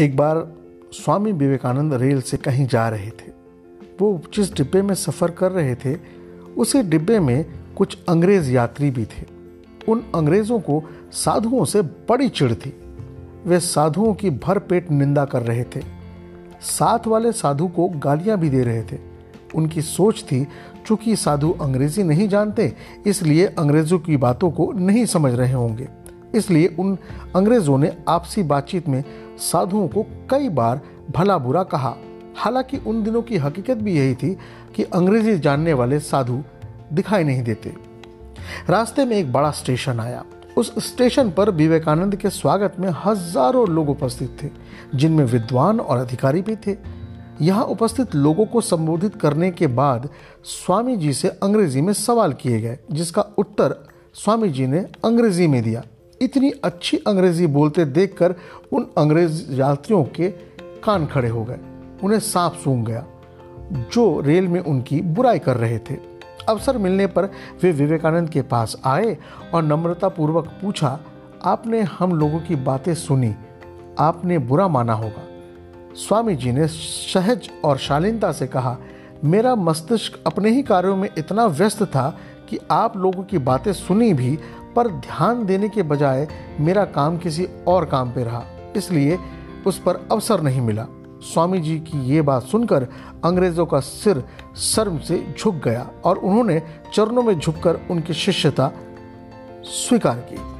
एक बार स्वामी विवेकानंद रेल से कहीं जा रहे थे। वो जिस डिब्बे में सफ़र कर रहे थे, उसी डिब्बे में कुछ अंग्रेज़ यात्री भी थे। उन अंग्रेज़ों को साधुओं से बड़ी चिड़ थी। वे साधुओं की भरपेट निंदा कर रहे थे। साथ वाले साधु को गालियाँ भी दे रहे थे। उनकी सोच थी, चूँकि साधु अंग्रेज़ी नहीं जानते, इसलिए अंग्रेज़ों की बातों को नहीं समझ रहे होंगे। इसलिए उन अंग्रेज़ों ने आपसी बातचीत में साधुओं को कई बार भला बुरा कहा। हालाँकि उन दिनों की हकीकत भी यही थी कि अंग्रेज़ी जानने वाले साधु दिखाई नहीं देते। रास्ते में एक बड़ा स्टेशन आया। उस स्टेशन पर विवेकानंद के स्वागत में हज़ारों लोग उपस्थित थे, जिनमें विद्वान और अधिकारी भी थे। यहाँ उपस्थित लोगों को संबोधित करने के बाद स्वामी जी से अंग्रेज़ी में सवाल किए गए, जिसका उत्तर स्वामी जी ने अंग्रेज़ी में दिया। इतनी अच्छी अंग्रेज़ी बोलते देखकर उन अंग्रेज़ यात्रियों के कान खड़े हो गए, उन्हें सांप सूंघ गया, जो रेल में उनकी बुराई कर रहे थे। अवसर मिलने पर वे विवेकानंद के पास आए और नम्रता पूर्वक पूछा, आपने हम लोगों की बातें सुनी, आपने बुरा माना होगा? स्वामी जी ने सहज और शालीनता से कहा, मेरा मस्तिष्क अपने ही कार्यों में इतना व्यस्त था कि आप लोगों की बातें सुनी भी पर ध्यान देने के बजाय मेरा काम किसी और काम पे रहा, इसलिए उस पर अवसर नहीं मिला। स्वामी जी की ये बात सुनकर अंग्रेज़ों का सिर शर्म से झुक गया और उन्होंने चरणों में झुककर उनकी शिष्यता स्वीकार की।